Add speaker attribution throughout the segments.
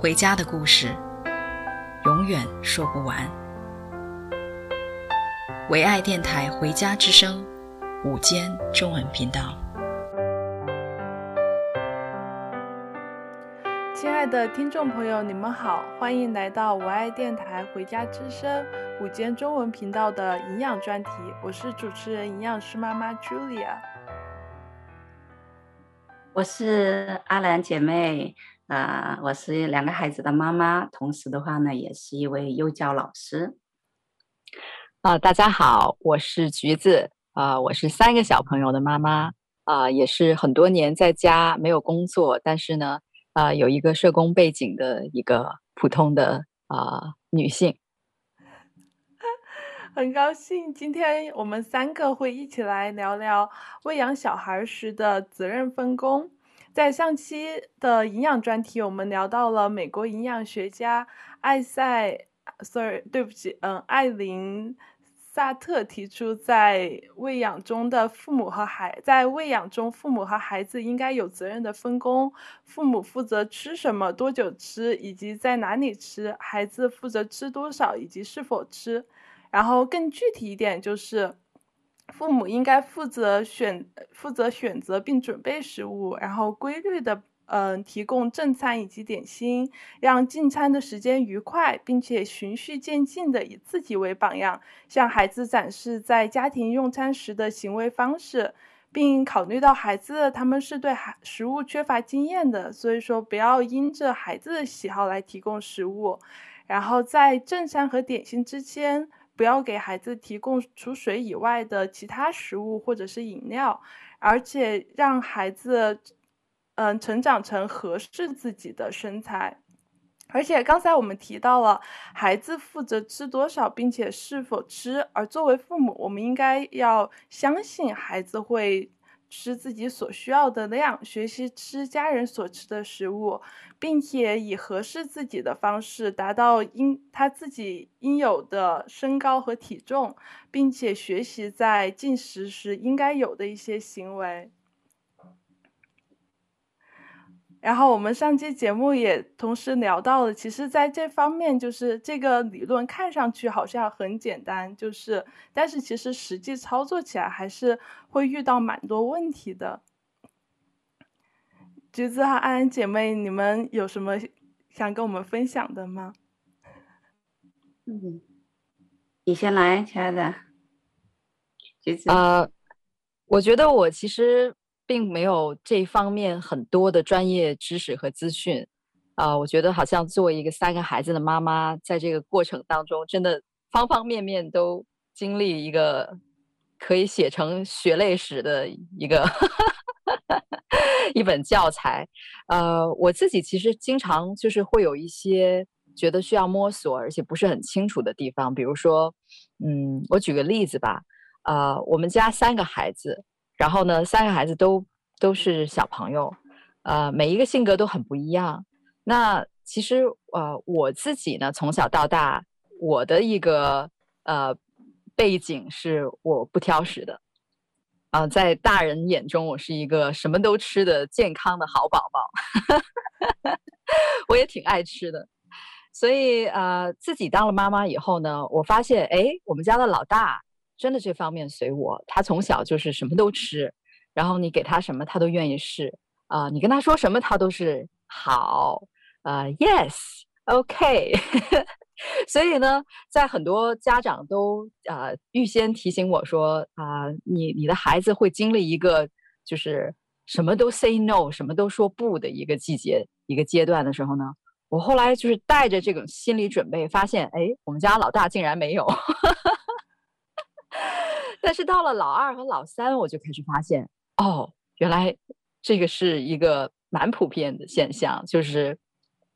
Speaker 1: 回家的故事，永远说不完。唯爱电台《回家之声》午间中文频道，
Speaker 2: 亲爱的听众朋友，你们好，欢迎来到唯爱电台《回家之声》午间中文频道的营养专题，我是主持人营养师妈妈 Julia。
Speaker 3: 我是阿兰姐妹，啊、呃，我是两个孩子的妈妈，同时的话呢，也是一位幼教老师。
Speaker 4: 啊、大家好，我是橘子，啊、呃，我是三个小朋友的妈妈，啊、呃，也是很多年在家没有工作，但是呢，啊、呃，有一个社工背景的一个普通的啊、呃、女性。
Speaker 2: 很高兴今天我们三个会一起来聊聊喂养小孩时的责任分工。在上期的营养专题，我们聊到了美国营养学家艾赛，sorry，对不起，嗯，艾琳萨特提出，在喂养中的父母和孩，在喂养中父母和孩子应该有责任的分工，父母负责吃什么、多久吃以及在哪里吃，孩子负责吃多少以及是否吃。然后更具体一点，就是父母应该负责选负责选择并准备食物，然后规律的嗯、提供正餐以及点心，让进餐的时间愉快，并且循序渐进的以自己为榜样，向孩子展示在家庭用餐时的行为方式，并考虑到孩子他们是对孩食物缺乏经验的，所以说不要因着孩子的喜好来提供食物，然后在正餐和点心之间。不要给孩子提供除水以外的其他食物或者是饮料，而且让孩子，嗯，成长成合适自己的身材。而且刚才我们提到了孩子负责吃多少，并且是否吃，而作为父母，我们应该要相信孩子会。吃自己所需要的量，学习吃家人所吃的食物，并且以合适自己的方式达到应他自己应有的身高和体重，并且学习在进食时应该有的一些行为。然后我们上期节目也同时聊到了，其实在这方面，就是这个理论看上去好像很简单，就是，但是其实实际操作起来还是会遇到蛮多问题的。橘子和安安姐妹，你们有什么想跟我们分享的吗？
Speaker 3: 嗯，你先来，亲爱的。橘子。
Speaker 4: 呃，我觉得我其实。并没有这方面很多的专业知识和资讯，啊、我觉得好像作为一个三个孩子的妈妈，在这个过程当中，真的方方面面都经历一个可以写成血泪史的一个 一本教材。呃，我自己其实经常就是会有一些觉得需要摸索，而且不是很清楚的地方，比如说，嗯，我举个例子吧，啊、我们家三个孩子。然后呢，三个孩子都都是小朋友，呃，每一个性格都很不一样。那其实呃，我自己呢，从小到大，我的一个呃背景是我不挑食的，啊、呃，在大人眼中，我是一个什么都吃的健康的好宝宝，我也挺爱吃的。所以呃，自己当了妈妈以后呢，我发现，哎，我们家的老大。真的这方面随我，他从小就是什么都吃，然后你给他什么他都愿意试啊、你跟他说什么他都是好，呃，yes，OK，okay. 所以呢，在很多家长都呃预先提醒我说啊、你你的孩子会经历一个就是什么都 say no，什么都说不的一个季节一个阶段的时候呢，我后来就是带着这种心理准备，发现哎，我们家老大竟然没有。但是到了老二和老三，我就开始发现，哦，原来这个是一个蛮普遍的现象，就是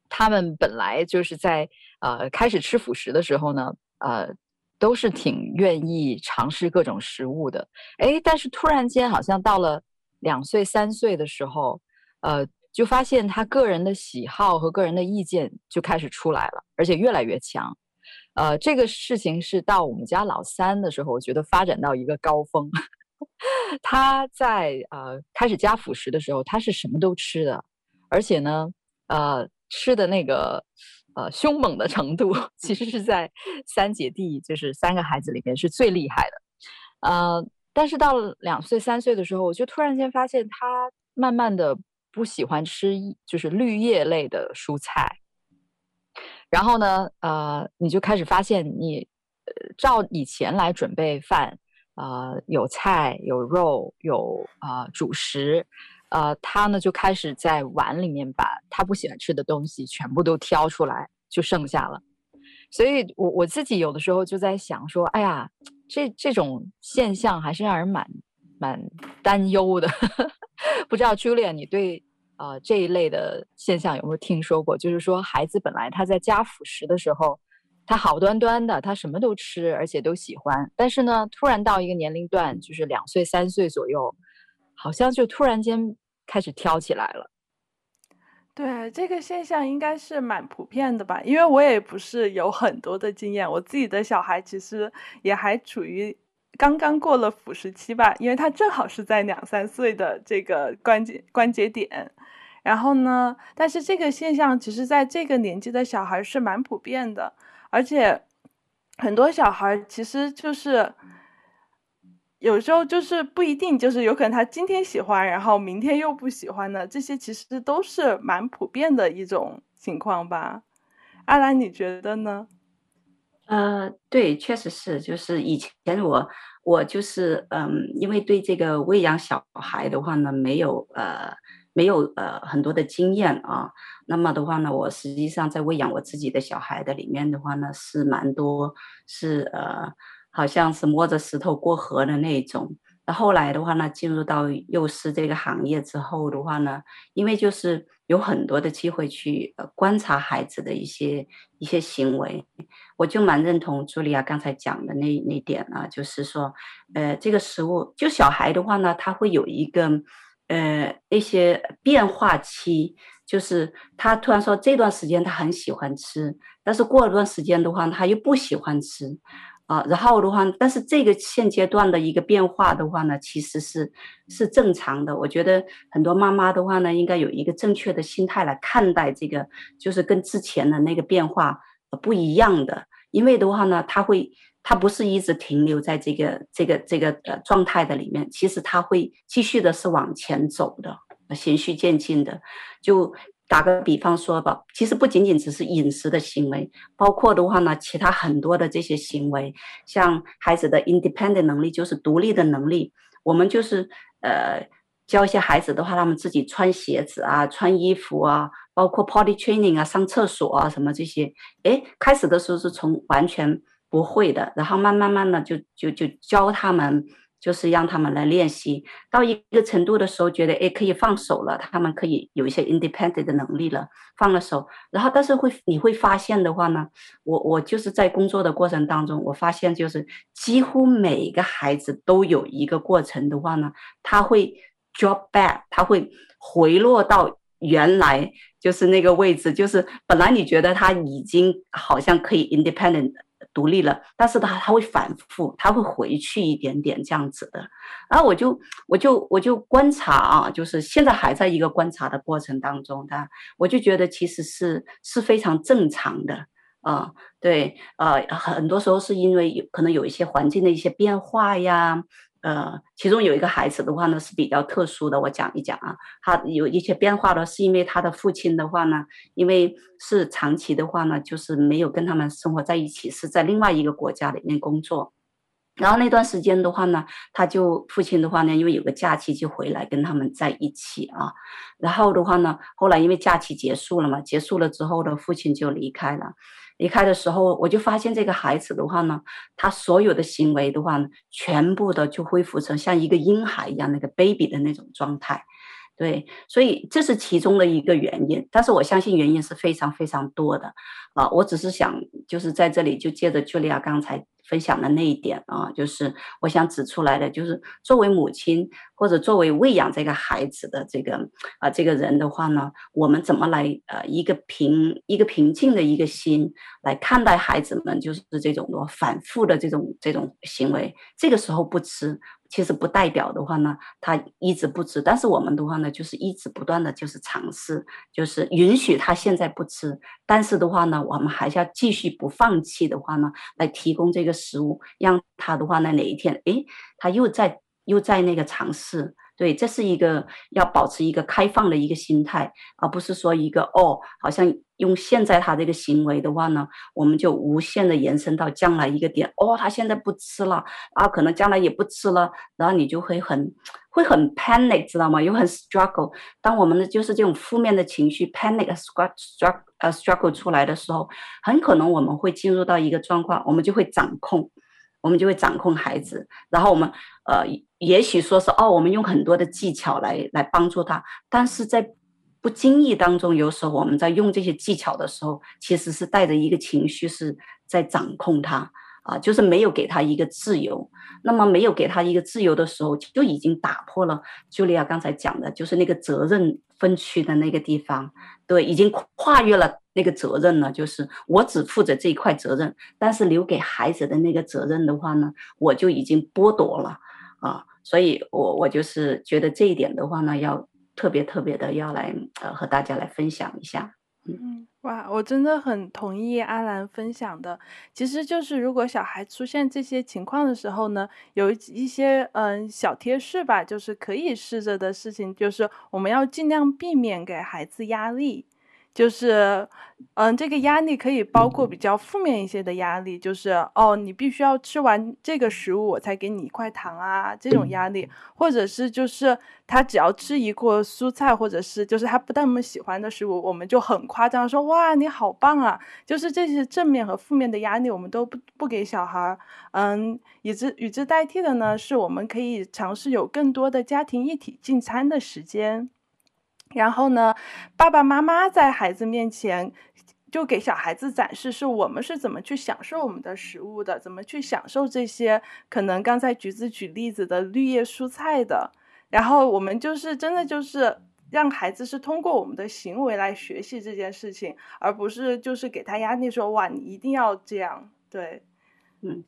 Speaker 4: 他们本来就是在呃开始吃辅食的时候呢，呃。都是挺愿意尝试各种食物的，哎，但是突然间好像到了两岁三岁的时候，呃，就发现他个人的喜好和个人的意见就开始出来了，而且越来越强。呃，这个事情是到我们家老三的时候，我觉得发展到一个高峰。他在呃开始加辅食的时候，他是什么都吃的，而且呢，呃，吃的那个。呃，凶猛的程度 其实是在三姐弟，就是三个孩子里面是最厉害的。呃，但是到了两岁三岁的时候，我就突然间发现他慢慢的不喜欢吃就是绿叶类的蔬菜。然后呢，呃，你就开始发现你，呃，照以前来准备饭，呃，有菜有肉有啊，呃，主食。呃，他呢就开始在碗里面把他不喜欢吃的东西全部都挑出来，就剩下了。所以我我自己有的时候就在想说，哎呀，这这种现象还是让人蛮蛮担忧的。不知道 Julia，你对呃这一类的现象有没有听说过？就是说，孩子本来他在加辅食的时候，他好端端的，他什么都吃，而且都喜欢，但是呢，突然到一个年龄段，就是两岁三岁左右，好像就突然间。开始挑起来了，
Speaker 2: 对，这个现象应该是蛮普遍的吧？因为我也不是有很多的经验，我自己的小孩其实也还处于刚刚过了辅食期吧，因为他正好是在两三岁的这个关节关节点。然后呢，但是这个现象其实在这个年纪的小孩是蛮普遍的，而且很多小孩其实就是。有时候就是不一定，就是有可能他今天喜欢，然后明天又不喜欢的，这些其实都是蛮普遍的一种情况吧。阿兰，你觉得呢？
Speaker 3: 呃，对，确实是，就是以前我我就是嗯，因为对这个喂养小孩的话呢，没有呃没有呃很多的经验啊。那么的话呢，我实际上在喂养我自己的小孩的里面的话呢，是蛮多是呃。好像是摸着石头过河的那种。后来的话呢，进入到幼师这个行业之后的话呢，因为就是有很多的机会去呃观察孩子的一些一些行为，我就蛮认同茱莉亚刚才讲的那那点啊，就是说，呃，这个食物就小孩的话呢，他会有一个呃一些变化期，就是他突然说这段时间他很喜欢吃，但是过了段时间的话，他又不喜欢吃。啊，然后的话，但是这个现阶段的一个变化的话呢，其实是是正常的。我觉得很多妈妈的话呢，应该有一个正确的心态来看待这个，就是跟之前的那个变化不一样的。因为的话呢，他会，他不是一直停留在这个这个这个呃状态的里面，其实他会继续的是往前走的，循序渐进的，就。打个比方说吧，其实不仅仅只是饮食的行为，包括的话呢，其他很多的这些行为，像孩子的 independent 能力，就是独立的能力。我们就是呃教一些孩子的话，他们自己穿鞋子啊、穿衣服啊，包括 potty training 啊、上厕所啊什么这些。诶，开始的时候是从完全不会的，然后慢慢慢的就就就教他们。就是让他们来练习到一个程度的时候，觉得诶可以放手了，他们可以有一些 independent 的能力了，放了手。然后，但是会你会发现的话呢，我我就是在工作的过程当中，我发现就是几乎每个孩子都有一个过程的话呢，他会 drop back，他会回落到原来就是那个位置，就是本来你觉得他已经好像可以 independent。独立了，但是他他会反复，他会回去一点点这样子的。然后我就我就我就观察啊，就是现在还在一个观察的过程当中他，我就觉得其实是是非常正常的啊。对，呃，很多时候是因为有可能有一些环境的一些变化呀。呃，其中有一个孩子的话呢是比较特殊的，我讲一讲啊。他有一些变化的是因为他的父亲的话呢，因为是长期的话呢，就是没有跟他们生活在一起，是在另外一个国家里面工作。然后那段时间的话呢，他就父亲的话呢，因为有个假期就回来跟他们在一起啊。然后的话呢，后来因为假期结束了嘛，结束了之后呢父亲就离开了。离开的时候，我就发现这个孩子的话呢，他所有的行为的话呢，全部的就恢复成像一个婴孩一样那个 baby 的那种状态。对，所以这是其中的一个原因，但是我相信原因是非常非常多的啊。我只是想就是在这里就借着茱莉亚刚才分享的那一点啊，就是我想指出来的，就是作为母亲或者作为喂养这个孩子的这个啊这个人的话呢，我们怎么来呃一个平一个平静的一个心来看待孩子们，就是这种的反复的这种这种行为，这个时候不吃。其实不代表的话呢，他一直不吃，但是我们的话呢，就是一直不断的就是尝试，就是允许他现在不吃，但是的话呢，我们还是要继续不放弃的话呢，来提供这个食物，让他的话呢，哪一天，诶，他又在又在那个尝试。对，这是一个要保持一个开放的一个心态，而不是说一个哦，好像用现在他这个行为的话呢，我们就无限的延伸到将来一个点。哦，他现在不吃了，啊，可能将来也不吃了，然后你就会很会很 panic，知道吗？又很 struggle。当我们的就是这种负面的情绪 panic struggle 呃 struggle 出来的时候，很可能我们会进入到一个状况，我们就会掌控。我们就会掌控孩子，然后我们呃，也许说是哦，我们用很多的技巧来来帮助他，但是在不经意当中，有时候我们在用这些技巧的时候，其实是带着一个情绪是在掌控他啊，就是没有给他一个自由。那么没有给他一个自由的时候，就已经打破了茱莉亚刚才讲的，就是那个责任分区的那个地方，对，已经跨越了。那个责任呢，就是我只负责这一块责任，但是留给孩子的那个责任的话呢，我就已经剥夺了啊，所以我我就是觉得这一点的话呢，要特别特别的要来呃和大家来分享一下。
Speaker 2: 嗯，哇，我真的很同意阿兰分享的，其实就是如果小孩出现这些情况的时候呢，有一些嗯小贴士吧，就是可以试着的事情，就是我们要尽量避免给孩子压力。就是，嗯，这个压力可以包括比较负面一些的压力，就是哦，你必须要吃完这个食物，我才给你一块糖啊，这种压力，或者是就是他只要吃一个蔬菜，或者是就是他不那么喜欢的食物，我们就很夸张说哇，你好棒啊！就是这些正面和负面的压力，我们都不不给小孩，嗯，以之与之代替的呢，是我们可以尝试有更多的家庭一体进餐的时间。然后呢，爸爸妈妈在孩子面前就给小孩子展示，是我们是怎么去享受我们的食物的，怎么去享受这些可能刚才橘子举例子的绿叶蔬菜的。然后我们就是真的就是让孩子是通过我们的行为来学习这件事情，而不是就是给他压力说哇，你一定要这样。对，
Speaker 3: 嗯，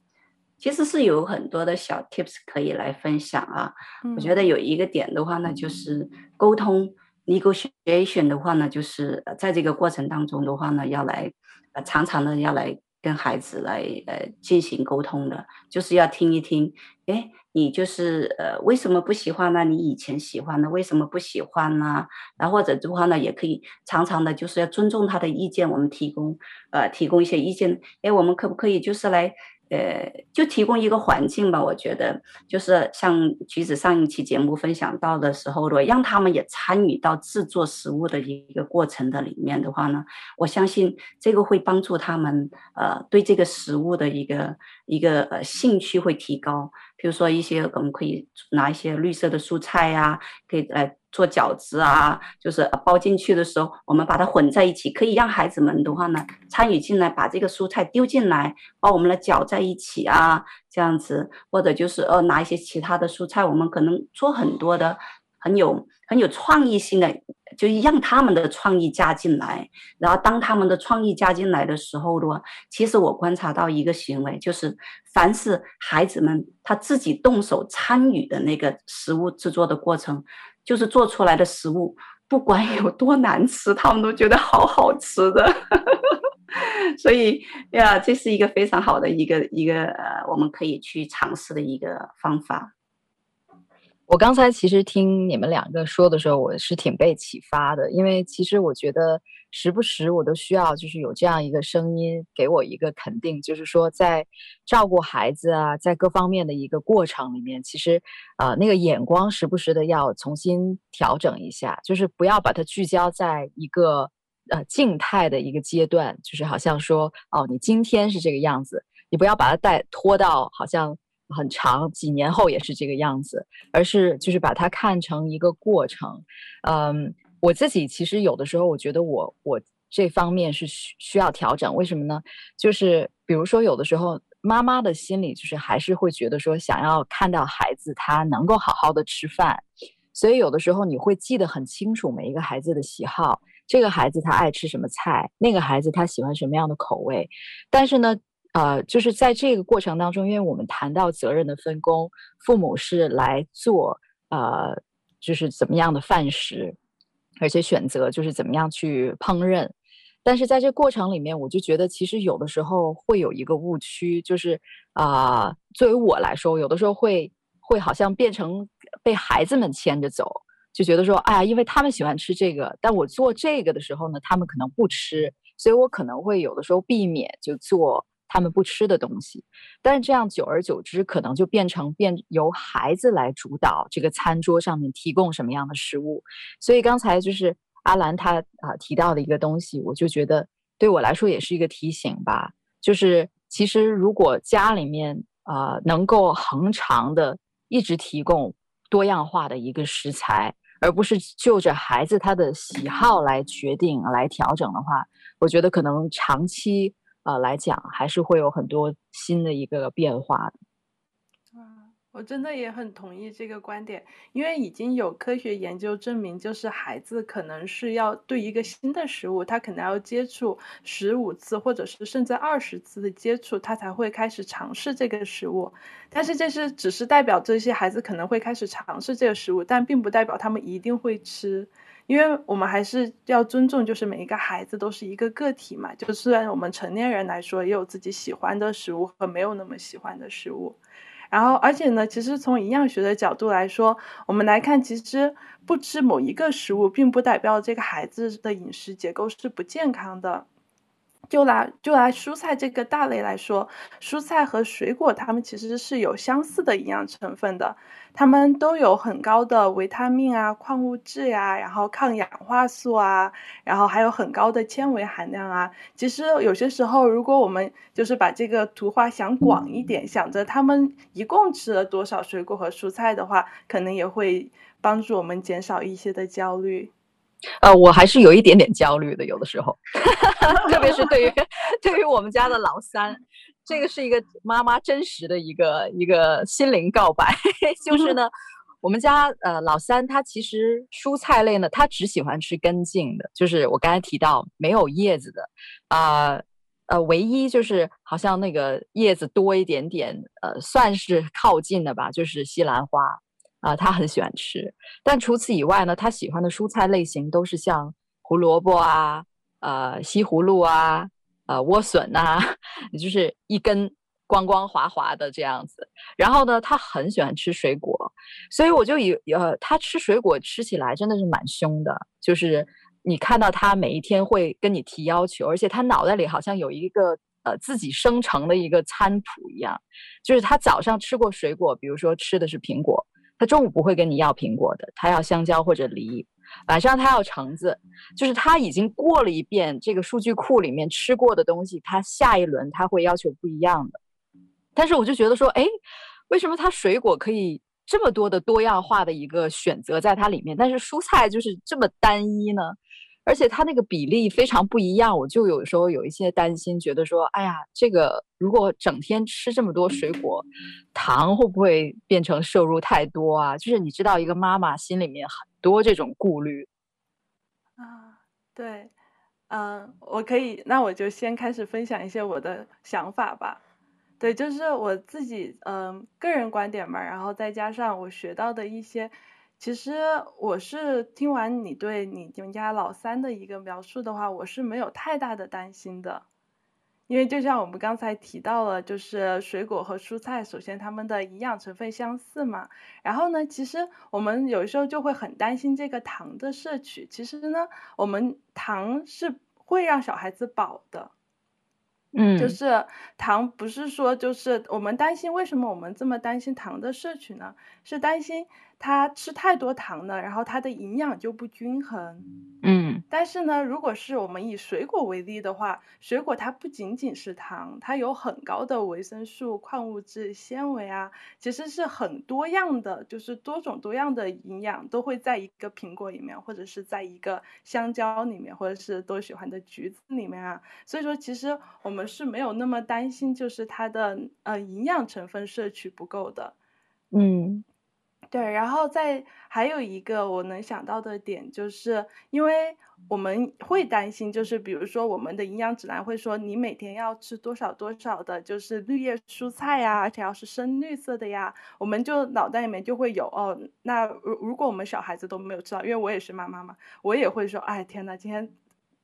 Speaker 3: 其实是有很多的小 tips 可以来分享啊。嗯，我觉得有一个点的话呢，就是沟通。Negotiation 的话呢，就是在这个过程当中的话呢，要来呃常常的要来跟孩子来呃进行沟通的，就是要听一听，哎，你就是呃为什么不喜欢呢？你以前喜欢的为什么不喜欢呢？然后或者的话呢，也可以常常的就是要尊重他的意见，我们提供呃提供一些意见，哎，我们可不可以就是来。呃，就提供一个环境吧，我觉得就是像橘子上一期节目分享到的时候的，让他们也参与到制作食物的一个过程的里面的话呢，我相信这个会帮助他们呃对这个食物的一个一个呃兴趣会提高。比如说一些我们可以拿一些绿色的蔬菜呀、可以来。做饺子啊，就是包进去的时候，我们把它混在一起，可以让孩子们的话呢参与进来，把这个蔬菜丢进来，把我们的搅在一起啊，这样子，或者就是呃拿一些其他的蔬菜，我们可能做很多的很有很有创意性的，就让他们的创意加进来。然后当他们的创意加进来的时候的话，其实我观察到一个行为，就是凡是孩子们他自己动手参与的那个食物制作的过程。就是做出来的食物，不管有多难吃，他们都觉得好好吃的。所以呀，这是一个非常好的一个一个呃，我们可以去尝试的一个方法。
Speaker 4: 我刚才其实听你们两个说的时候，我是挺被启发的，因为其实我觉得时不时我都需要，就是有这样一个声音给我一个肯定，就是说在照顾孩子啊，在各方面的一个过程里面，其实呃那个眼光时不时的要重新调整一下，就是不要把它聚焦在一个呃静态的一个阶段，就是好像说哦，你今天是这个样子，你不要把它带拖到好像。很长，几年后也是这个样子，而是就是把它看成一个过程。嗯，我自己其实有的时候，我觉得我我这方面是需需要调整。为什么呢？就是比如说有的时候，妈妈的心里就是还是会觉得说，想要看到孩子他能够好好的吃饭，所以有的时候你会记得很清楚每一个孩子的喜好，这个孩子他爱吃什么菜，那个孩子他喜欢什么样的口味，但是呢。呃，就是在这个过程当中，因为我们谈到责任的分工，父母是来做呃，就是怎么样的饭食，而且选择就是怎么样去烹饪。但是在这过程里面，我就觉得其实有的时候会有一个误区，就是啊、作为我来说，有的时候会会好像变成被孩子们牵着走，就觉得说，哎呀，因为他们喜欢吃这个，但我做这个的时候呢，他们可能不吃，所以我可能会有的时候避免就做。他们不吃的东西，但是这样久而久之，可能就变成变由孩子来主导这个餐桌上面提供什么样的食物。所以刚才就是阿兰他啊、提到的一个东西，我就觉得对我来说也是一个提醒吧。就是其实如果家里面啊、能够恒常的一直提供多样化的一个食材，而不是就着孩子他的喜好来决定来调整的话，我觉得可能长期。呃，来讲还是会有很多新的一个变化的。
Speaker 2: 我真的也很同意这个观点，因为已经有科学研究证明，就是孩子可能是要对一个新的食物，他可能要接触十五次，或者是甚至二十次的接触，他才会开始尝试这个食物。但是这是只是代表这些孩子可能会开始尝试这个食物，但并不代表他们一定会吃。因为我们还是要尊重，就是每一个孩子都是一个个体嘛。就虽然我们成年人来说，也有自己喜欢的食物和没有那么喜欢的食物。然后，而且呢，其实从营养学的角度来说，我们来看，其实不吃某一个食物，并不代表这个孩子的饮食结构是不健康的。就拿就拿蔬菜这个大类来说，蔬菜和水果它们其实是有相似的营养成分的，它们都有很高的维他命啊、矿物质呀、然后抗氧化素啊，然后还有很高的纤维含量啊。其实有些时候，如果我们就是把这个图画想广一点，想着他们一共吃了多少水果和蔬菜的话，可能也会帮助我们减少一些的焦虑。
Speaker 4: 呃，我还是有一点点焦虑的，有的时候，特别是对于对于我们家的老三，这个是一个妈妈真实的一个一个心灵告白，就是呢，我们家呃老三他其实蔬菜类呢，他只喜欢吃根茎的，就是我刚才提到没有叶子的，啊呃，唯一就是好像那个叶子多一点点，呃，算是靠近的吧，就是西兰花。啊、他很喜欢吃，但除此以外呢，他喜欢的蔬菜类型都是像胡萝卜啊、呃西葫芦啊、呃莴笋呐，就是一根光光滑滑的这样子。然后呢，他很喜欢吃水果，所以我就以呃，他吃水果吃起来真的是蛮凶的，就是你看到他每一天会跟你提要求，而且他脑袋里好像有一个呃自己生成的一个餐谱一样，就是他早上吃过水果，比如说吃的是苹果。他中午不会跟你要苹果的，他要香蕉或者梨。晚上他要橙子，就是他已经过了一遍这个数据库里面吃过的东西，他下一轮他会要求不一样的。但是我就觉得说，哎，为什么他水果可以这么多的多样化的一个选择在它里面，但是蔬菜就是这么单一呢？而且它那个比例非常不一样，我就有时候有一些担心，觉得说，哎呀，这个如果整天吃这么多水果，糖会不会变成摄入太多啊？就是你知道，一个妈妈心里面很多这种顾虑
Speaker 2: 啊。对，嗯，我可以，那我就先开始分享一些我的想法吧。对，就是我自己，嗯，个人观点嘛，然后再加上我学到的一些。其实我是听完你对你们家老三的一个描述的话，我是没有太大的担心的，因为就像我们刚才提到了，就是水果和蔬菜，首先它们的营养成分相似嘛，然后呢，其实我们有时候就会很担心这个糖的摄取，其实呢，我们糖是会让小孩子饱的。
Speaker 4: 嗯，
Speaker 2: 就是糖不是说就是我们担心，为什么我们这么担心糖的摄取呢？是担心他吃太多糖呢，然后他的营养就不均衡。
Speaker 4: 嗯嗯，
Speaker 2: 但是呢，如果是我们以水果为例的话，水果它不仅仅是糖，它有很高的维生素、矿物质、纤维啊，其实是很多样的，就是多种多样的营养都会在一个苹果里面，或者是在一个香蕉里面，或者是都喜欢的橘子里面啊。所以说，其实我们是没有那么担心，就是它的呃营养成分摄取不够的。
Speaker 4: 嗯。
Speaker 2: 对，然后再还有一个我能想到的点，就是因为我们会担心，就是比如说我们的营养指南会说你每天要吃多少多少的，就是绿叶蔬菜呀，而且要是深绿色的呀，我们就脑袋里面就会有哦，那如如果我们小孩子都没有吃到，因为我也是妈妈嘛，我也会说，哎天呐，今天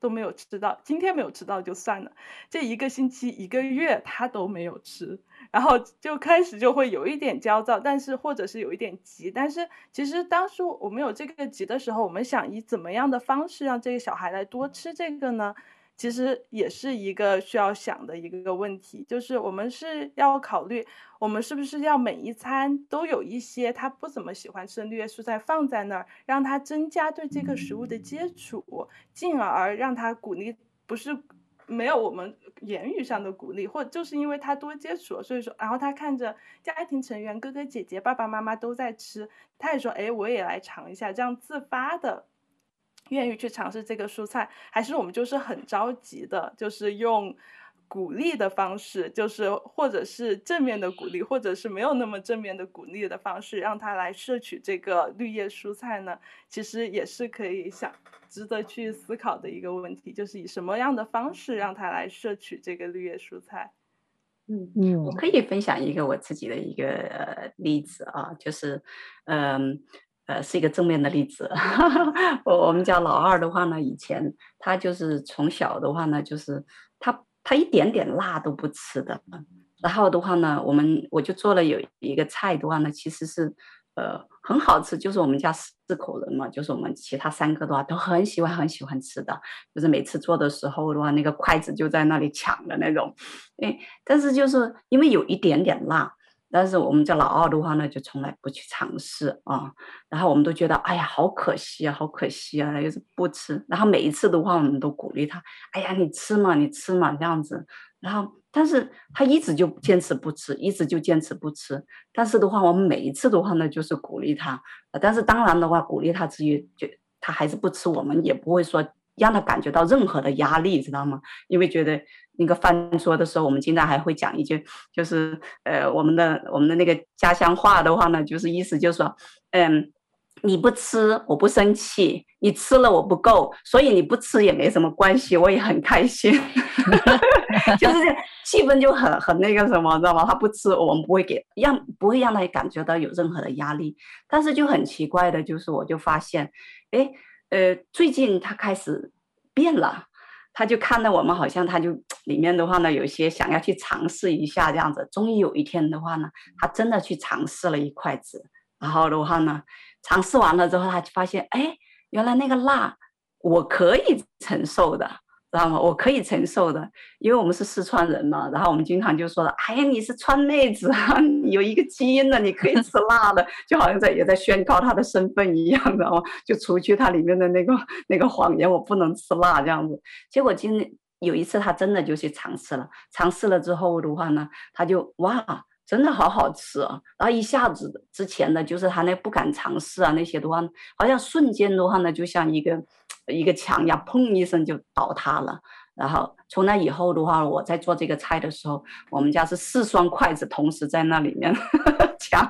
Speaker 2: 都没有吃到，今天没有吃到就算了，这一个星期一个月他都没有吃。然后就开始就会有一点焦躁，但是或者是有一点急，但是其实当时我们有这个急的时候，我们想以怎么样的方式让这个小孩来多吃这个呢？其实也是一个需要想的一个问题，就是我们是要考虑，我们是不是要每一餐都有一些他不怎么喜欢吃的绿叶蔬菜放在那儿，让他增加对这个食物的接触，进而让他鼓励，不是。没有我们言语上的鼓励，或者就是因为他多接触，所以说，然后他看着家庭成员哥哥姐姐、爸爸妈妈都在吃，他也说，哎，我也来尝一下，这样自发的愿意去尝试这个蔬菜，还是我们就是很着急的，就是用。鼓励的方式，就是或者是正面的鼓励，或者是没有那么正面的鼓励的方式，让他来摄取这个绿叶蔬菜呢，其实也是可以想值得去思考的一个问题，就是以什么样的方式让他来摄取这个绿叶蔬菜。
Speaker 3: 嗯嗯，我可以分享一个我自己的一个例子啊，就是嗯呃，呃是一个正面的例子。我我们家老二的话呢，以前他就是从小的话呢，就是他。他一点点辣都不吃的，然后的话呢，我们我就做了有一个菜的话呢，其实是呃很好吃，就是我们家四口人嘛，就是我们其他三个的话都很喜欢很喜欢吃的，就是每次做的时候的话，那个筷子就在那里抢的那种，哎，但是就是因为有一点点辣。但是我们家老二的话呢，就从来不去尝试啊。然后我们都觉得，哎呀，好可惜啊，好可惜啊，又是不吃。然后每一次的话，我们都鼓励他，哎呀，你吃嘛，你吃嘛，这样子。然后，但是他一直就坚持不吃，一直就坚持不吃。但是的话，我们每一次的话呢，就是鼓励他。但是当然的话，鼓励他之余，就他还是不吃，我们也不会说。让他感觉到任何的压力，知道吗？因为觉得那个饭桌的时候，我们经常还会讲一句，就是呃，我们的我们的那个家乡话的话呢，就是意思就是说，嗯，你不吃我不生气，你吃了我不够，所以你不吃也没什么关系，我也很开心，就是这气氛就很很那个什么，知道吗？他不吃，我们不会给让不会让他感觉到有任何的压力，但是就很奇怪的就是，我就发现，哎。呃，最近他开始变了，他就看到我们好像他就里面的话呢，有些想要去尝试一下这样子。终于有一天的话呢，他真的去尝试了一筷子，然后的话呢，尝试完了之后，他就发现，哎，原来那个辣我可以承受的。知道吗？我可以承受的，因为我们是四川人嘛。然后我们经常就说了：“哎呀，你是川妹子啊，有一个基因的，你可以吃辣的。”就好像在也在宣告他的身份一样，然后就除去他里面的那个那个谎言，我不能吃辣这样子。结果今有一次他真的就去尝试了，尝试了之后的话呢，他就哇，真的好好吃啊！然后一下子之前的就是他那不敢尝试啊那些的话，好像瞬间的话呢，就像一个。一个墙呀，砰一声就倒塌了。然后从那以后的话，我在做这个菜的时候，我们家是四双筷子同时在那里面 抢。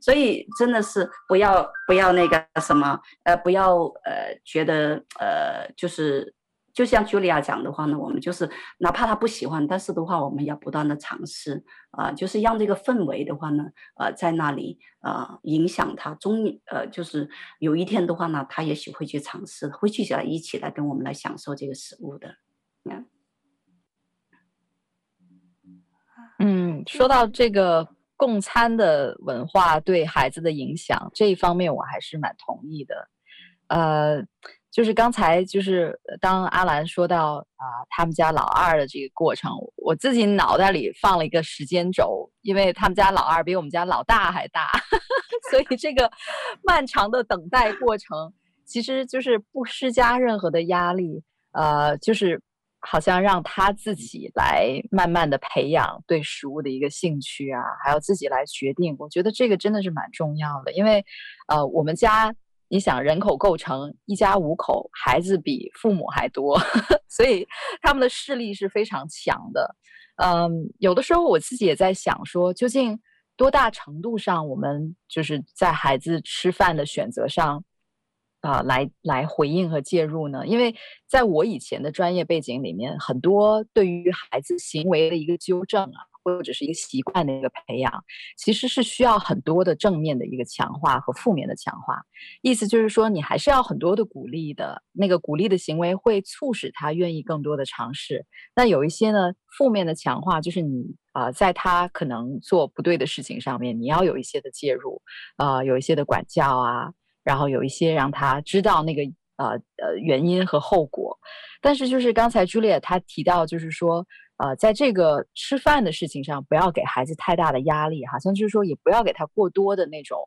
Speaker 3: 所以真的是不要不要那个什么，呃，不要呃觉得呃就是。就像茱莉亚讲的话呢，我们就是哪怕他不喜欢，但是的话，我们要不断的尝试啊、就是让这个氛围的话呢，呃，在那里啊、影响他，终呃就是有一天的话呢，他也许会去尝试，会去来一起来跟我们来享受这个食物的。
Speaker 4: 嗯，说到这个共餐的文化对孩子的影响这一方面，我还是蛮同意的，呃。就是刚才就是当阿兰说到啊、他们家老二的这个过程，我自己脑袋里放了一个时间轴，因为他们家老二比我们家老大还大，所以这个漫长的等待过程，其实就是不施加任何的压力，呃，就是好像让他自己来慢慢的培养对食物的一个兴趣啊，还要自己来决定。我觉得这个真的是蛮重要的，因为呃，我们家你想人口构成一家五口，孩子比父母还多，所以他们的势力是非常强的。嗯，有的时候我自己也在想说，究竟多大程度上我们就是在孩子吃饭的选择上。啊、来来回应和介入呢？因为在我以前的专业背景里面，很多对于孩子行为的一个纠正啊，或者是一个习惯的一个培养，其实是需要很多的正面的一个强化和负面的强化。意思就是说，你还是要很多的鼓励的，那个鼓励的行为会促使他愿意更多的尝试。那有一些呢，负面的强化就是你啊、在他可能做不对的事情上面，你要有一些的介入，啊、有一些的管教啊。然后有一些让他知道那个呃呃原因和后果，但是就是刚才朱丽叶她提到，就是说呃，在这个吃饭的事情上，不要给孩子太大的压力，好像就是说也不要给他过多的那种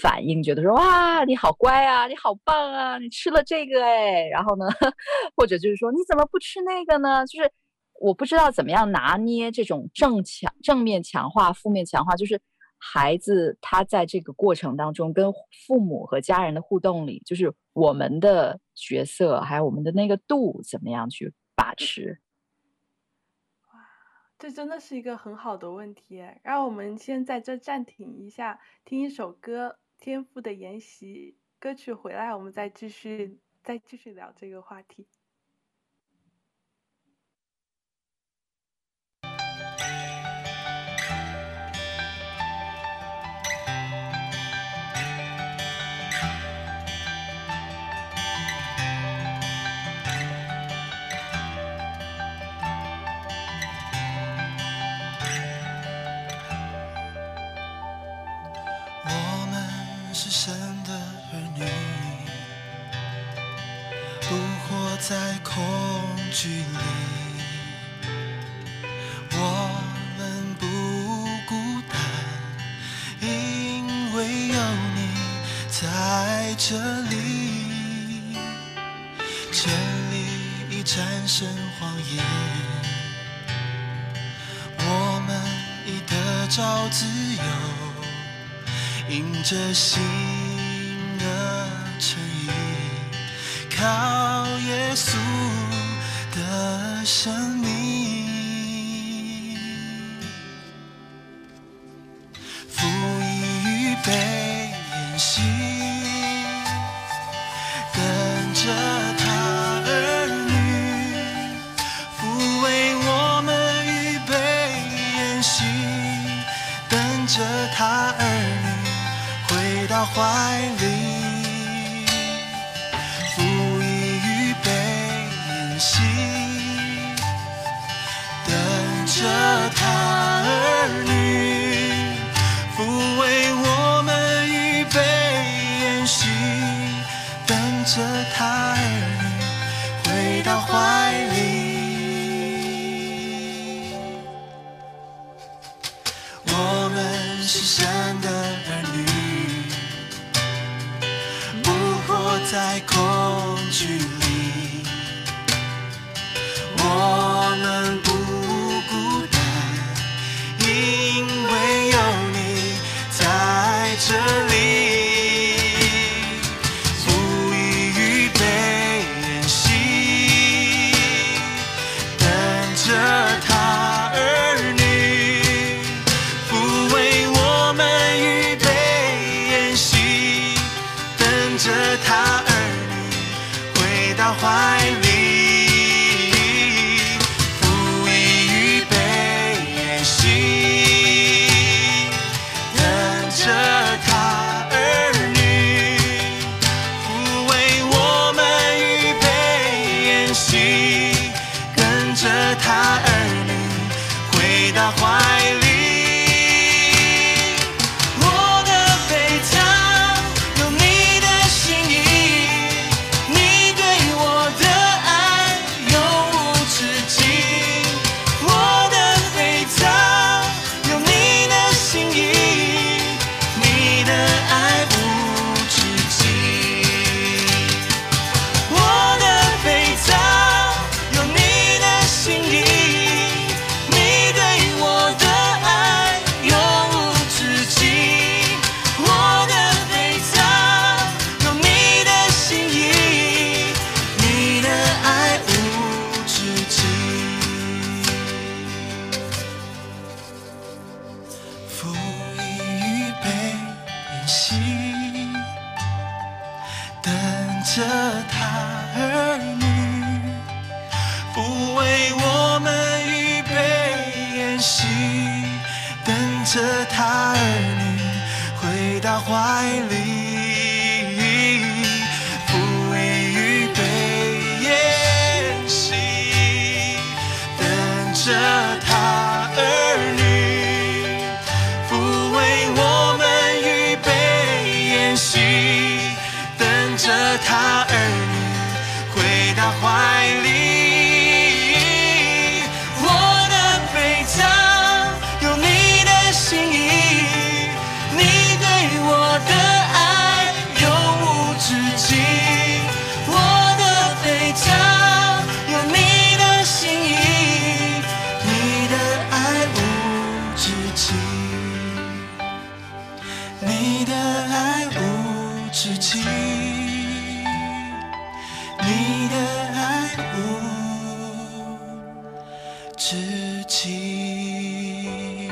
Speaker 4: 反应，觉得说哇你好乖啊，你好棒啊，你吃了这个哎，然后呢，或者就是说你怎么不吃那个呢？就是我不知道怎么样拿捏这种正强正面强化、负面强化，就是。孩子他在这个过程当中跟父母和家人的互动里，就是我们的角色，还有我们的那个度，怎么样去把持？
Speaker 2: 这真的是一个很好的问题。让我们先在这暂停一下，听一首歌《天赋的研习》歌曲，回来我们再继续再继续聊
Speaker 5: 这个话题。距离。我们不孤单，因为有你在这里。真理已战胜谎言，我们已得着自由。迎着新的诚意，靠耶稣的生命，父已预备演戏，等着他儿女，父为我们预备筵席，等着他儿女。回到怀里，知己。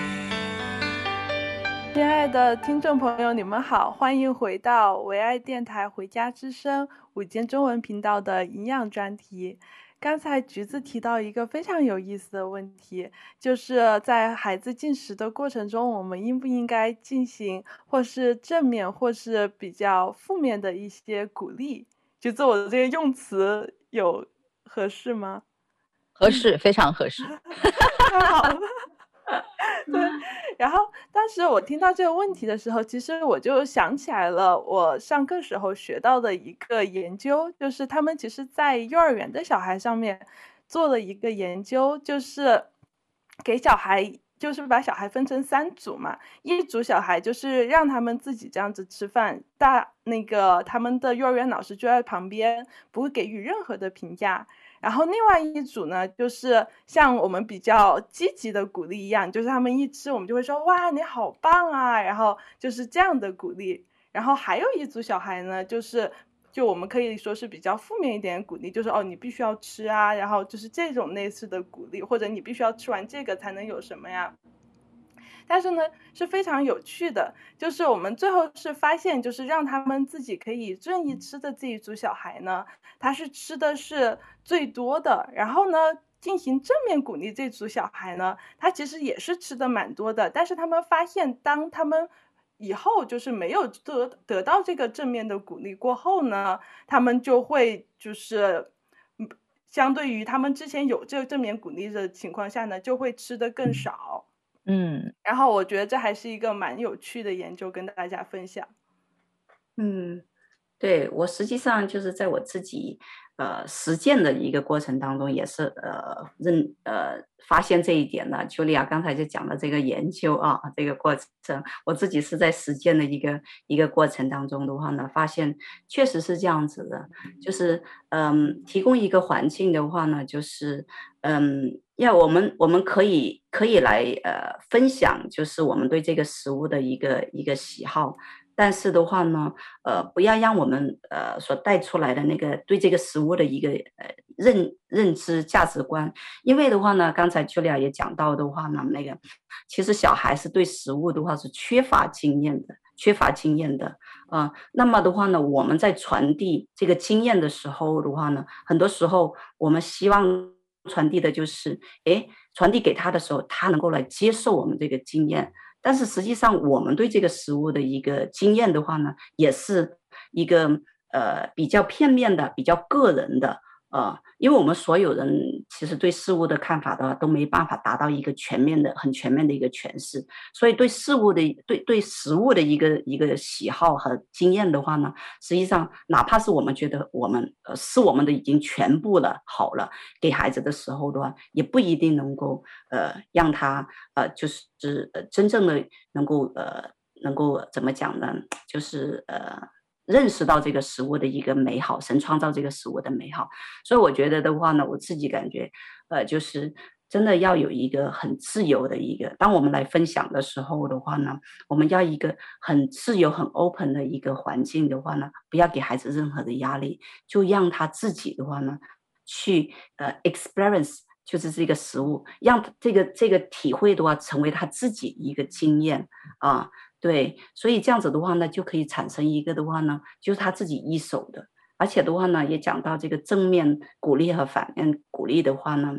Speaker 5: 亲爱的
Speaker 2: 听众朋友，你们好，欢迎回到唯爱电台《回家之声》午间中文频道的营养专题。刚才橘子提到一个非常有意思的问题，就是在孩子进食的过程中，我们应不应该进行或是正面或是比较负面的一些鼓励？橘子，我的这个用词有合适吗？
Speaker 4: 合适，非常合适。
Speaker 2: 太 好了。对，然后当时我听到这个问题的时候，其实我就想起来了，我上课时候学到的一个研究，就是他们其实在幼儿园的小孩上面做了一个研究，就是给小孩，就是把小孩分成三组嘛，一组小孩就是让他们自己这样子吃饭，大那个他们的幼儿园老师就在旁边，不会给予任何的评价。然后另外一组呢，就是像我们比较积极的鼓励一样，就是他们一吃，我们就会说哇，你好棒啊，然后就是这样的鼓励。然后还有一组小孩呢，就是就我们可以说是比较负面一点的鼓励，就是哦，你必须要吃啊，然后就是这种类似的鼓励，或者你必须要吃完这个才能有什么呀。但是呢，是非常有趣的，就是我们最后是发现，就是让他们自己可以任意吃的这一组小孩呢，他是吃的是最多的。然后呢，进行正面鼓励这组小孩呢，他其实也是吃的蛮多的。但是他们发现，当他们以后就是没有得得到这个正面的鼓励过后呢，他们就会就是，相对于他们之前有这个正面鼓励的情况下呢，就会吃的更少。
Speaker 4: 嗯，
Speaker 2: 然后我觉得这还是一个蛮有趣的研究，跟大家分享。
Speaker 3: 嗯，对，我实际上就是在我自己呃实践的一个过程当中，也是呃认呃发现这一点的。茱莉亚刚才就讲了这个研究啊，这个过程，我自己是在实践的一个一个过程当中的话呢，发现确实是这样子的，就是嗯，提供一个环境的话呢，就是嗯。要我们我们可以可以来呃分享，就是我们对这个食物的一个一个喜好，但是的话呢，呃，不要让我们呃所带出来的那个对这个食物的一个呃认认知价值观，因为的话呢，刚才 Julia 也讲到的话呢，那个其实小孩是对食物的话是缺乏经验的，缺乏经验的啊、呃。那么的话呢，我们在传递这个经验的时候的话呢，很多时候我们希望。传递的就是，哎，传递给他的时候，他能够来接受我们这个经验。但是实际上，我们对这个食物的一个经验的话呢，也是一个呃比较片面的、比较个人的。呃，因为我们所有人其实对事物的看法的话，都没办法达到一个全面的、很全面的一个诠释，所以对事物的、对对食物的一个一个喜好和经验的话呢，实际上哪怕是我们觉得我们呃是我们的已经全部了好了，给孩子的时候的话，也不一定能够呃让他呃就是呃真正的能够呃能够怎么讲呢？就是呃。认识到这个食物的一个美好，神创造这个食物的美好，所以我觉得的话呢，我自己感觉，呃，就是真的要有一个很自由的一个，当我们来分享的时候的话呢，我们要一个很自由、很 open 的一个环境的话呢，不要给孩子任何的压力，就让他自己的话呢，去呃 experience，就是这个食物，让这个这个体会的话成为他自己一个经验啊。对，所以这样子的话呢，就可以产生一个的话呢，就是他自己一手的，而且的话呢，也讲到这个正面鼓励和反面鼓励的话呢，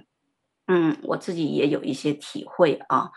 Speaker 3: 嗯，我自己也有一些体会啊，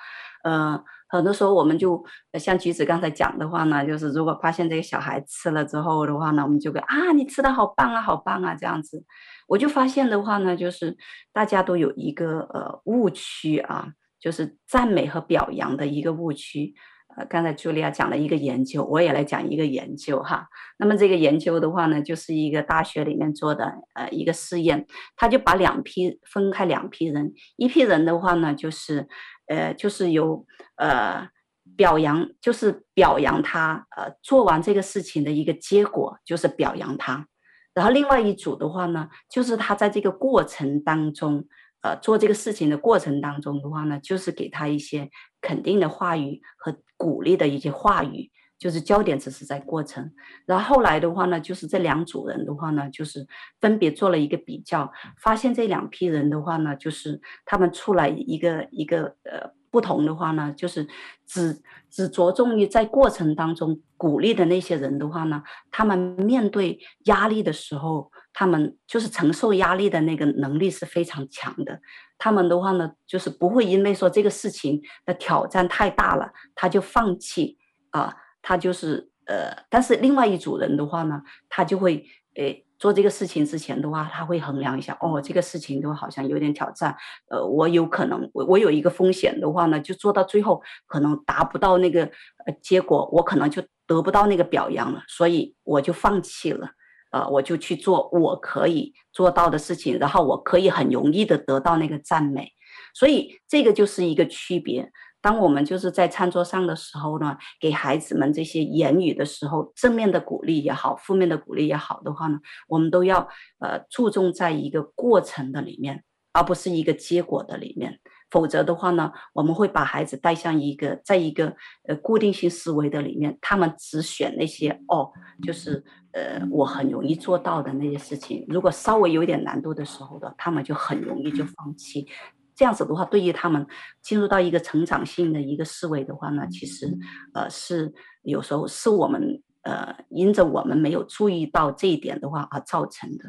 Speaker 3: 呃。很多时候，我们就像橘子刚才讲的话呢，就是如果发现这个小孩吃了之后的话呢，我们就会啊，你吃的好棒啊，好棒啊，这样子。我就发现的话呢，就是大家都有一个呃误区啊，就是赞美和表扬的一个误区。呃，刚才茱莉亚讲了一个研究，我也来讲一个研究哈。那么这个研究的话呢，就是一个大学里面做的呃一个试验，他就把两批分开两批人，一批人的话呢，就是。呃，就是有呃表扬，就是表扬他呃做完这个事情的一个结果，就是表扬他。然后另外一组的话呢，就是他在这个过程当中，呃做这个事情的过程当中的话呢，就是给他一些肯定的话语和鼓励的一些话语。就是焦点只是在过程，然后后来的话呢，就是这两组人的话呢，就是分别做了一个比较，发现这两批人的话呢，就是他们出来一个一个呃不同的话呢，就是只只着重于在过程当中鼓励的那些人的话呢，他们面对压力的时候，他们就是承受压力的那个能力是非常强的。他们的话呢，就是不会因为说这个事情的挑战太大了，他就放弃啊。他就是呃，但是另外一组人的话呢，他就会诶做这个事情之前的话，他会衡量一下，哦，这个事情都好像有点挑战，呃，我有可能我我有一个风险的话呢，就做到最后可能达不到那个呃结果，我可能就得不到那个表扬了，所以我就放弃了，呃，我就去做我可以做到的事情，然后我可以很容易的得到那个赞美，所以这个就是一个区别。当我们就是在餐桌上的时候呢，给孩子们这些言语的时候，正面的鼓励也好，负面的鼓励也好的话呢，我们都要呃注重在一个过程的里面，而不是一个结果的里面。否则的话呢，我们会把孩子带向一个在一个呃固定性思维的里面，他们只选那些哦，就是呃我很容易做到的那些事情。如果稍微有一点难度的时候的，他们就很容易就放弃。这样子的话，对于他们进入到一个成长性的一个思维的话呢，其实，呃，是有时候是我们呃，因着我们没有注意到这一点的话而造成的。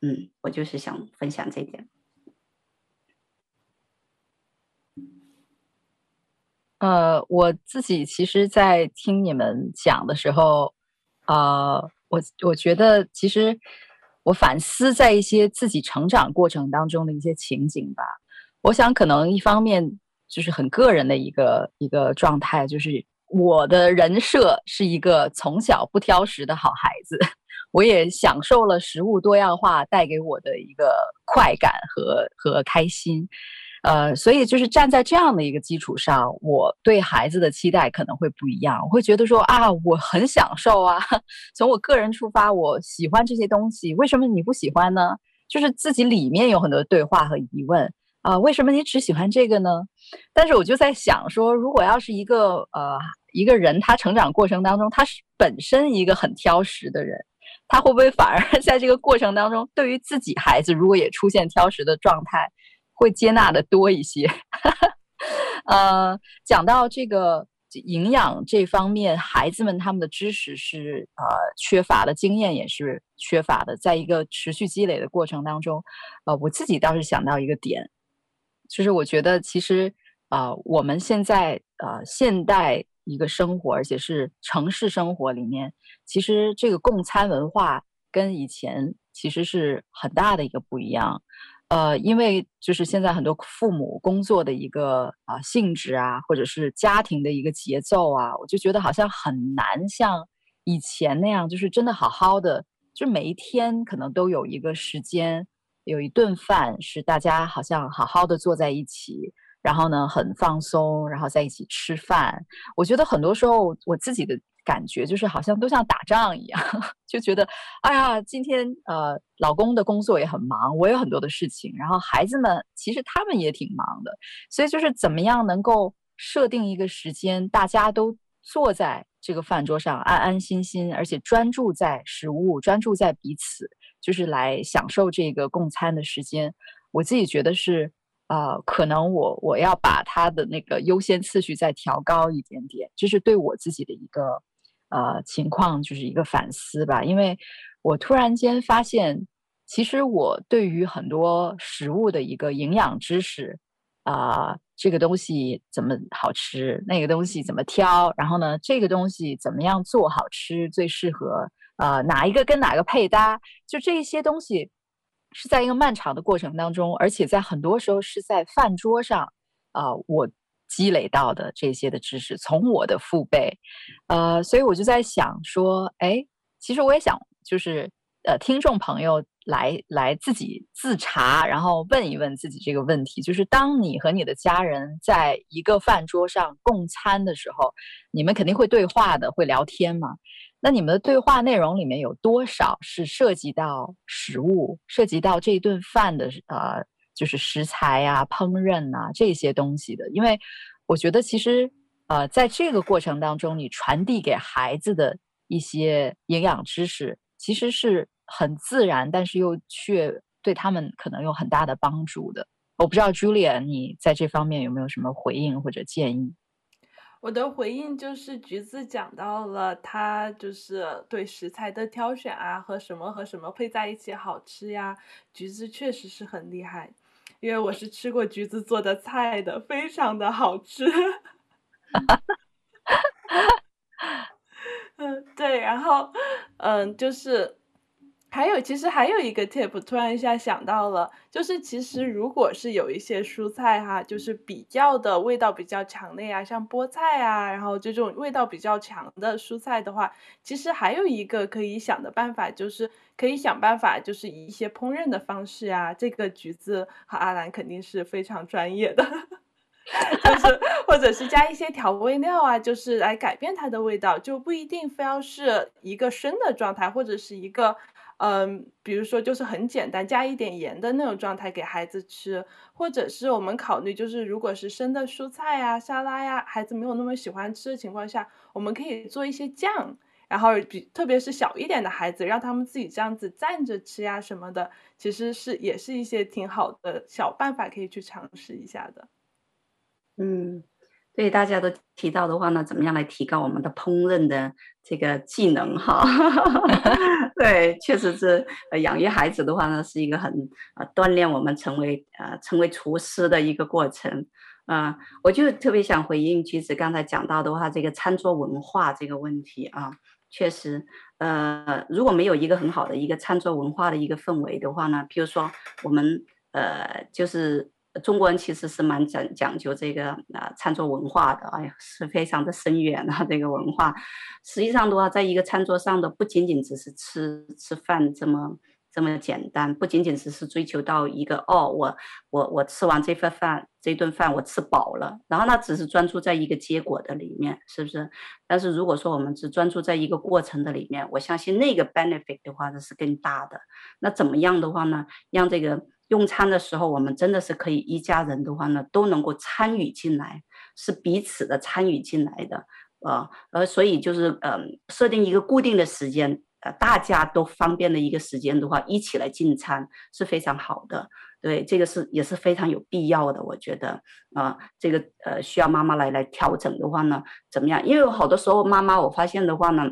Speaker 3: 嗯，我就是想分享这一点。
Speaker 4: 呃，我自己其实，在听你们讲的时候，呃，我我觉得其实我反思在一些自己成长过程当中的一些情景吧。我想，可能一方面就是很个人的一个一个状态，就是我的人设是一个从小不挑食的好孩子，我也享受了食物多样化带给我的一个快感和和开心，呃，所以就是站在这样的一个基础上，我对孩子的期待可能会不一样，我会觉得说啊，我很享受啊，从我个人出发，我喜欢这些东西，为什么你不喜欢呢？就是自己里面有很多对话和疑问。啊、为什么你只喜欢这个呢？但是我就在想说，如果要是一个呃一个人，他成长过程当中，他是本身一个很挑食的人，他会不会反而 在这个过程当中，对于自己孩子如果也出现挑食的状态，会接纳的多一些？呃，讲到这个营养这方面，孩子们他们的知识是呃缺乏的，经验也是缺乏的，在一个持续积累的过程当中，呃，我自己倒是想到一个点。就是我觉得，其实啊、呃，我们现在呃现代一个生活，而且是城市生活里面，其实这个共餐文化跟以前其实是很大的一个不一样。呃，因为就是现在很多父母工作的一个啊、性质啊，或者是家庭的一个节奏啊，我就觉得好像很难像以前那样，就是真的好好的，就每一天可能都有一个时间。有一顿饭是大家好像好好的坐在一起，然后呢很放松，然后在一起吃饭。我觉得很多时候我自己的感觉就是好像都像打仗一样，就觉得哎呀，今天呃老公的工作也很忙，我有很多的事情，然后孩子们其实他们也挺忙的，所以就是怎么样能够设定一个时间，大家都坐在这个饭桌上安安心心，而且专注在食物，专注在彼此。就是来享受这个共餐的时间，我自己觉得是呃，可能我我要把他的那个优先次序再调高一点点，这是对我自己的一个呃情况，就是一个反思吧。因为我突然间发现，其实我对于很多食物的一个营养知识啊、这个东西怎么好吃，那个东西怎么挑，然后呢，这个东西怎么样做好吃最适合，呃，哪一个跟哪个配搭，就这些东西。是在一个漫长的过程当中，而且在很多时候是在饭桌上，啊、我积累到的这些的知识，从我的父辈，呃，所以我就在想说，哎，其实我也想，就是呃，听众朋友来来自己自查，然后问一问自己这个问题，就是当你和你的家人在一个饭桌上共餐的时候，你们肯定会对话的，会聊天嘛。那你们的对话内容里面有多少是涉及到食物，涉及到这顿饭的呃，就是食材啊、烹饪啊这些东西的？因为我觉得其实呃，在这个过程当中，你传递给孩子的一些营养知识，其实是很自然，但是又却对他们可能有很大的帮助的。我不知道 Julia，你在这方面有没有什么回应或者建议？
Speaker 2: 我的回应就是橘子讲到了他就是对食材的挑选啊，和什么和什么配在一起好吃呀。橘子确实是很厉害，因为我是吃过橘子做的菜的，非常的好吃。嗯，对，然后嗯，就是。还有，其实还有一个 tip，突然一下想到了，就是其实如果是有一些蔬菜哈，就是比较的味道比较强烈啊，像菠菜啊，然后这种味道比较强的蔬菜的话，其实还有一个可以想的办法，就是可以想办法，就是以一些烹饪的方式啊，这个橘子和阿兰肯定是非常专业的，就是或者是加一些调味料啊，就是来改变它的味道，就不一定非要是一个生的状态，或者是一个。嗯，比如说就是很简单，加一点盐的那种状态给孩子吃，或者是我们考虑就是如果是生的蔬菜呀、沙拉呀，孩子没有那么喜欢吃的情况下，我们可以做一些酱，然后比特别是小一点的孩子，让他们自己这样子蘸着吃呀什么的，其实是也是一些挺好的小办法，可以去尝试一下的。
Speaker 3: 嗯。对大家都提到的话呢，怎么样来提高我们的烹饪的这个技能哈？对，确实是呃养育孩子的话呢，是一个很呃锻炼我们成为呃成为厨师的一个过程。啊、呃，我就特别想回应橘子刚才讲到的话，这个餐桌文化这个问题啊，确实，呃，如果没有一个很好的一个餐桌文化的一个氛围的话呢，比如说我们呃就是。中国人其实是蛮讲讲究这个啊餐桌文化的，哎呀，是非常的深远啊这个文化。实际上的话，在一个餐桌上的不仅仅只是吃吃饭这么这么简单，不仅仅只是追求到一个哦，我我我吃完这份饭这顿饭我吃饱了，然后呢只是专注在一个结果的里面，是不是？但是如果说我们只专注在一个过程的里面，我相信那个 benefit 的话呢是更大的。那怎么样的话呢？让这个。用餐的时候，我们真的是可以一家人的话呢，都能够参与进来，是彼此的参与进来的，呃，呃，所以就是呃，设定一个固定的时间，呃，大家都方便的一个时间的话，一起来进餐是非常好的，对，这个是也是非常有必要的，我觉得，啊、呃，这个呃需要妈妈来来调整的话呢，怎么样？因为好多时候妈妈我发现的话呢。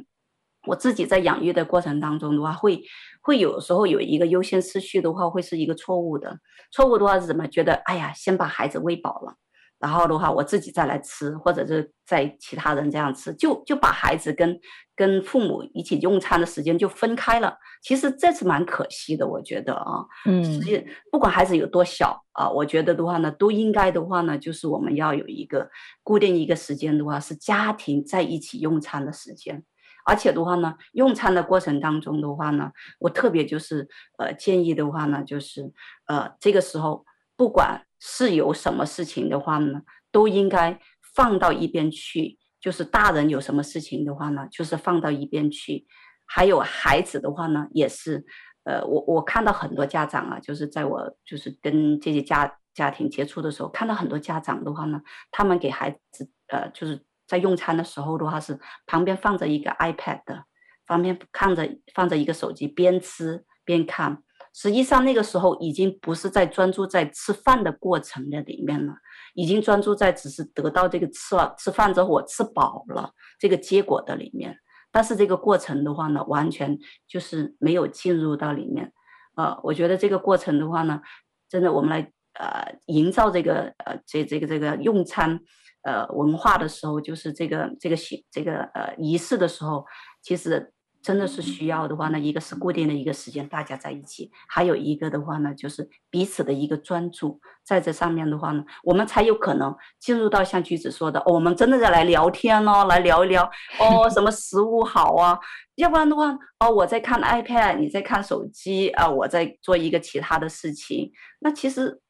Speaker 3: 我自己在养育的过程当中的话，会会有时候有一个优先次序的话，会是一个错误的。错误的话是怎么觉得？哎呀，先把孩子喂饱了，然后的话我自己再来吃，或者是在其他人这样吃，就就把孩子跟跟父母一起用餐的时间就分开了。其实这是蛮可惜的，我觉得啊，嗯，所以不管孩子有多小啊，我觉得的话呢，都应该的话呢，就是我们要有一个固定一个时间的话，是家庭在一起用餐的时间。而且的话呢，用餐的过程当中的话呢，我特别就是呃建议的话呢，就是呃这个时候不管是有什么事情的话呢，都应该放到一边去。就是大人有什么事情的话呢，就是放到一边去。还有孩子的话呢，也是呃我我看到很多家长啊，就是在我就是跟这些家家庭接触的时候，看到很多家长的话呢，他们给孩子呃就是。在用餐的时候的话，是旁边放着一个 iPad 的，旁边看着放着一个手机，边吃边看，实际上那个时候已经不是在专注在吃饭的过程的里面了，已经专注在只是得到这个吃了吃饭之后我吃饱了这个结果的里面。但是这个过程的话呢，完全就是没有进入到里面。呃，我觉得这个过程的话呢，真的我们来呃营造这个呃这这个这个用餐呃文化的时候，就是这个这个仪这个呃仪式的时候，其实。真的是需要的话呢，一个是固定的一个时间，大家在一起；还有一个的话呢，就是彼此的一个专注，在这上面的话呢，我们才有可能进入到像橘子说的，我们真的在来聊天哦，来聊一聊哦，什么食物好啊？要不然的话，哦，我在看 iPad，你在看手机啊，我在做一个其他的事情。那其实，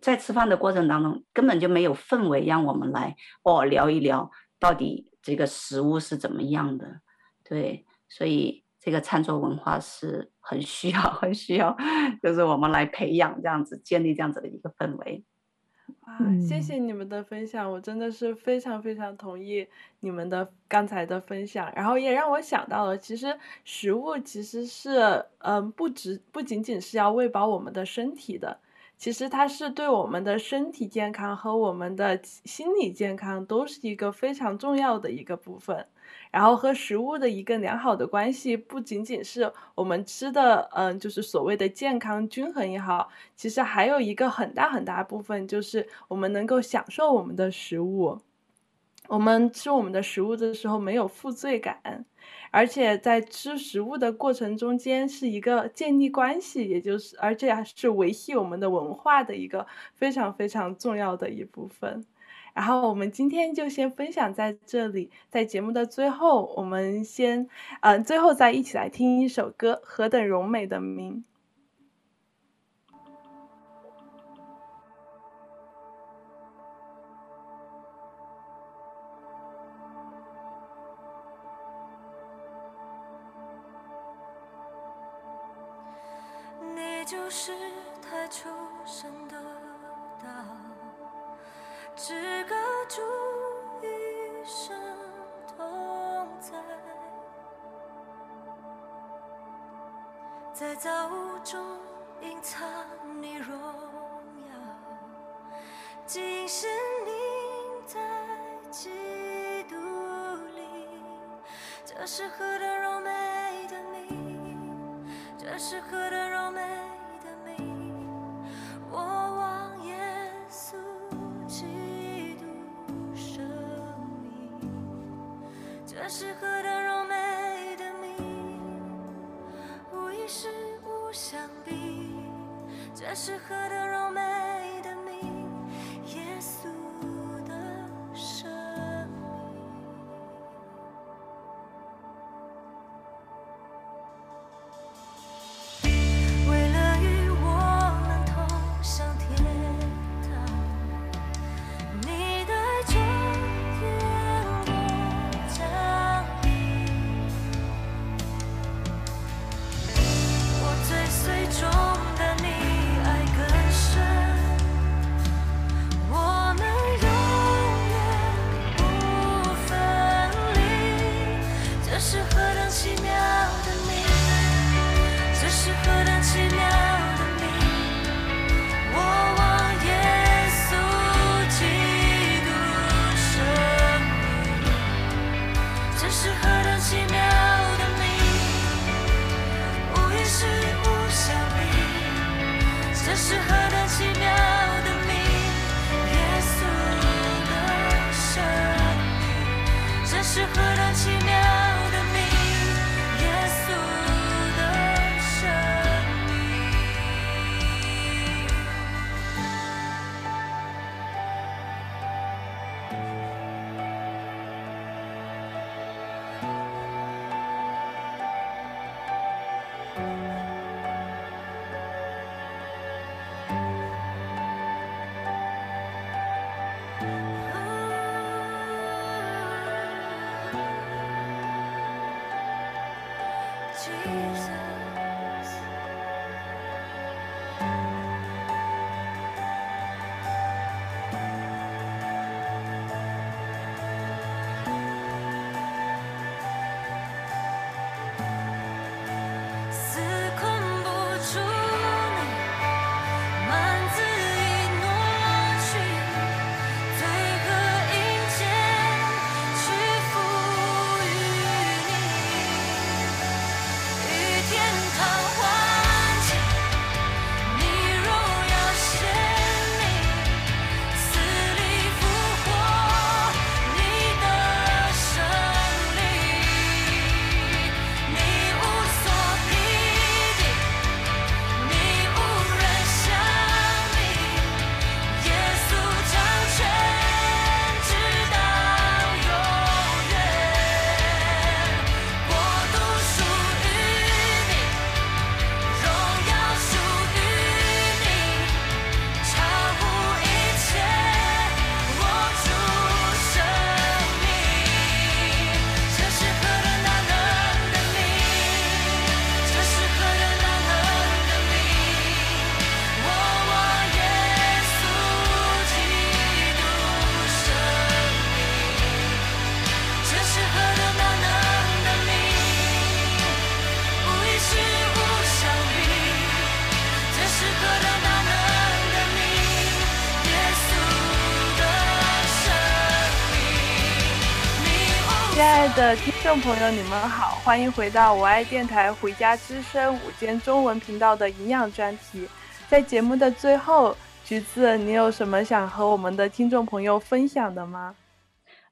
Speaker 3: 在吃饭的过程当中，根本就没有氛围让我们来哦聊一聊到底这个食物是怎么样的，对。所以这个餐桌文化是很需要、很需要，就是我们来培养这样子、建立这样子的一个氛围。
Speaker 2: 啊，谢谢你们的分享，我真的是非常非常同意你们的刚才的分享，然后也让我想到了，其实食物其实是，嗯，不只不仅仅是要喂饱我们的身体的，其实它是对我们的身体健康和我们的心理健康都是一个非常重要的一个部分。然后和食物的一个良好的关系，不仅仅是我们吃的，嗯，就是所谓的健康均衡也好，其实还有一个很大很大部分，就是我们能够享受我们的食物。我们吃我们的食物的时候没有负罪感，而且在吃食物的过程中间是一个建立关系，也就是而且还是维系我们的文化的一个非常非常重要的一部分。然后我们今天就先分享在这里，在节目的最后，我们先，嗯、呃，最后再一起来听一首歌，《何等柔美的名》。
Speaker 5: 太出生的道。至高主一生同在，在造物中隐藏你荣耀，今生你在基督里，这是何等柔美的名，这是何等柔美。这是何等柔美的你，无一事无相比。这是何等柔美
Speaker 2: 众朋友，你们好，欢迎回到我爱电台《回家之声》午间中文频道的营养专题。在节目的最后，橘子，你有什么想和我们的听众朋友分享的吗？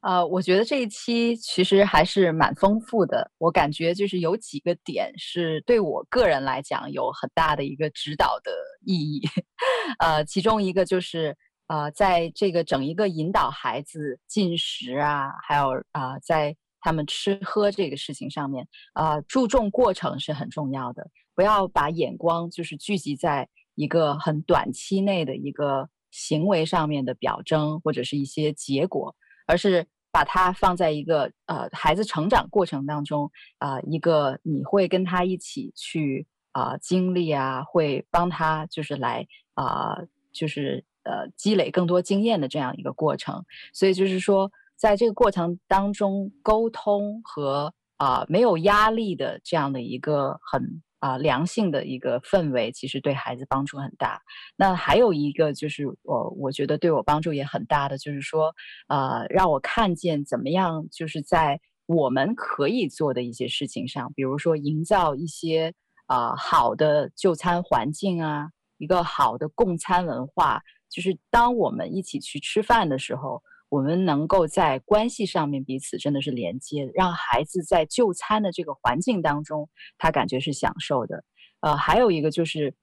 Speaker 4: 呃，我觉得这一期其实还是蛮丰富的。我感觉就是有几个点是对我个人来讲有很大的一个指导的意义。呃，其中一个就是呃，在这个整一个引导孩子进食啊，还有啊、在他们吃喝这个事情上面，呃，注重过程是很重要的。不要把眼光就是聚集在一个很短期内的一个行为上面的表征或者是一些结果，而是。把它放在一个呃孩子成长过程当中啊、一个你会跟他一起去啊、经历啊，会帮他就是来啊、就是呃积累更多经验的这样一个过程。所以就是说，在这个过程当中，沟通和啊、没有压力的这样的一个很。啊、良性的一个氛围其实对孩子帮助很大。那还有一个就是我我觉得对我帮助也很大的，就是说，呃，让我看见怎么样，就是在我们可以做的一些事情上，比如说营造一些啊、好的就餐环境啊，一个好的共餐文化，就是当我们一起去吃饭的时候。我们能够在关系上面彼此真的是连接，让孩子在就餐的这个环境当中，他感觉是享受的。呃，还有一个就是，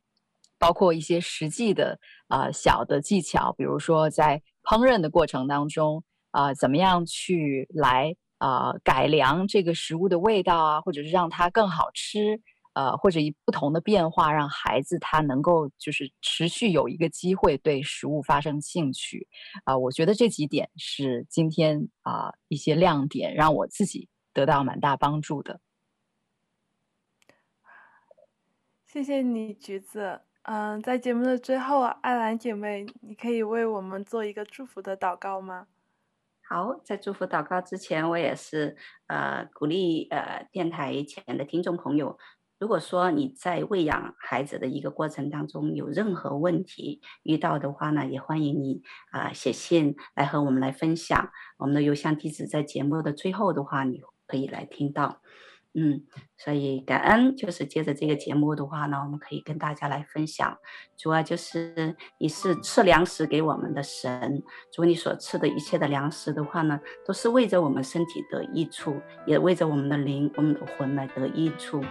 Speaker 4: 包括一些实际的呃小的技巧，比如说在烹饪的过程当中，啊、呃，怎么样去来啊、呃、改良这个食物的味道啊，或者是让它更好吃。呃，或者以不同的变化，让孩子他能够就是持续有一个机会对食物发生兴趣，啊、呃，我觉得这几点是今天啊、呃、一些亮点，让我自己得到蛮大帮助的。
Speaker 2: 谢谢你，橘子。嗯，在节目的最后，艾兰姐妹，你可以为我们做一个祝福的祷告吗？
Speaker 3: 好，在祝福祷告之前，我也是呃鼓励呃电台前的听众朋友。如果说你在喂养孩子的一个过程当中有任何问题遇到的话呢，也欢迎你啊、写信来和我们来分享。我们的邮箱地址在节目的最后的话，你可以来听到。嗯，所以感恩就是接着这个节目的话呢，我们可以跟大家来分享。主要就是你是赐粮食给我们的神，主你所赐的一切的粮食的话呢，都是为着我们身体得益处，也为着我们的灵、我们的魂来得益处。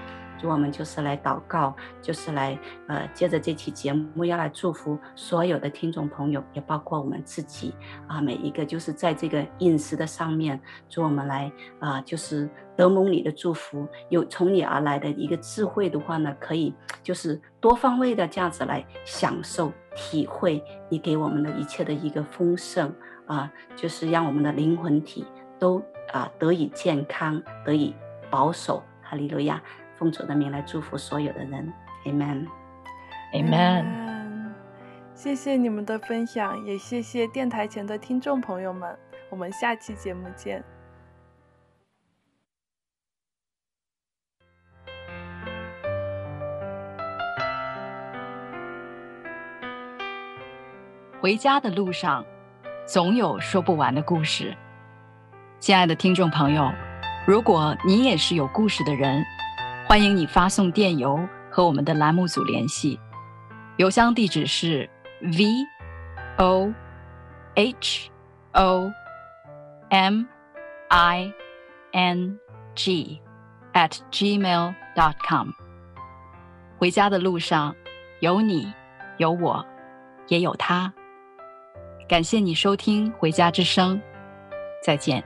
Speaker 3: 我们就是来祷告，就是来呃，接着这期节目要来祝福所有的听众朋友，也包括我们自己啊，每一个就是在这个饮食的上面，祝我们来啊，就是得蒙你的祝福，有从你而来的一个智慧的话呢，可以就是多方位的这样子来享受体会你给我们的一切的一个丰盛啊，就是让我们的灵魂体都啊得以健康，得以保守。哈利路亚。奉主的名来祝福所有的人
Speaker 4: ，Amen，Amen。
Speaker 2: 谢谢你们的分享，也谢谢电台前的听众朋友们。我们下期节目见。
Speaker 6: 回家的路上，总有说不完的故事。亲爱的听众朋友，如果你也是有故事的人，欢迎你发送电邮和我们的栏目组联系，邮箱地址是 v o h o m i n g at gmail dot com。回家的路上，有你，有我，也有他。感谢你收听《回家之声》，再见。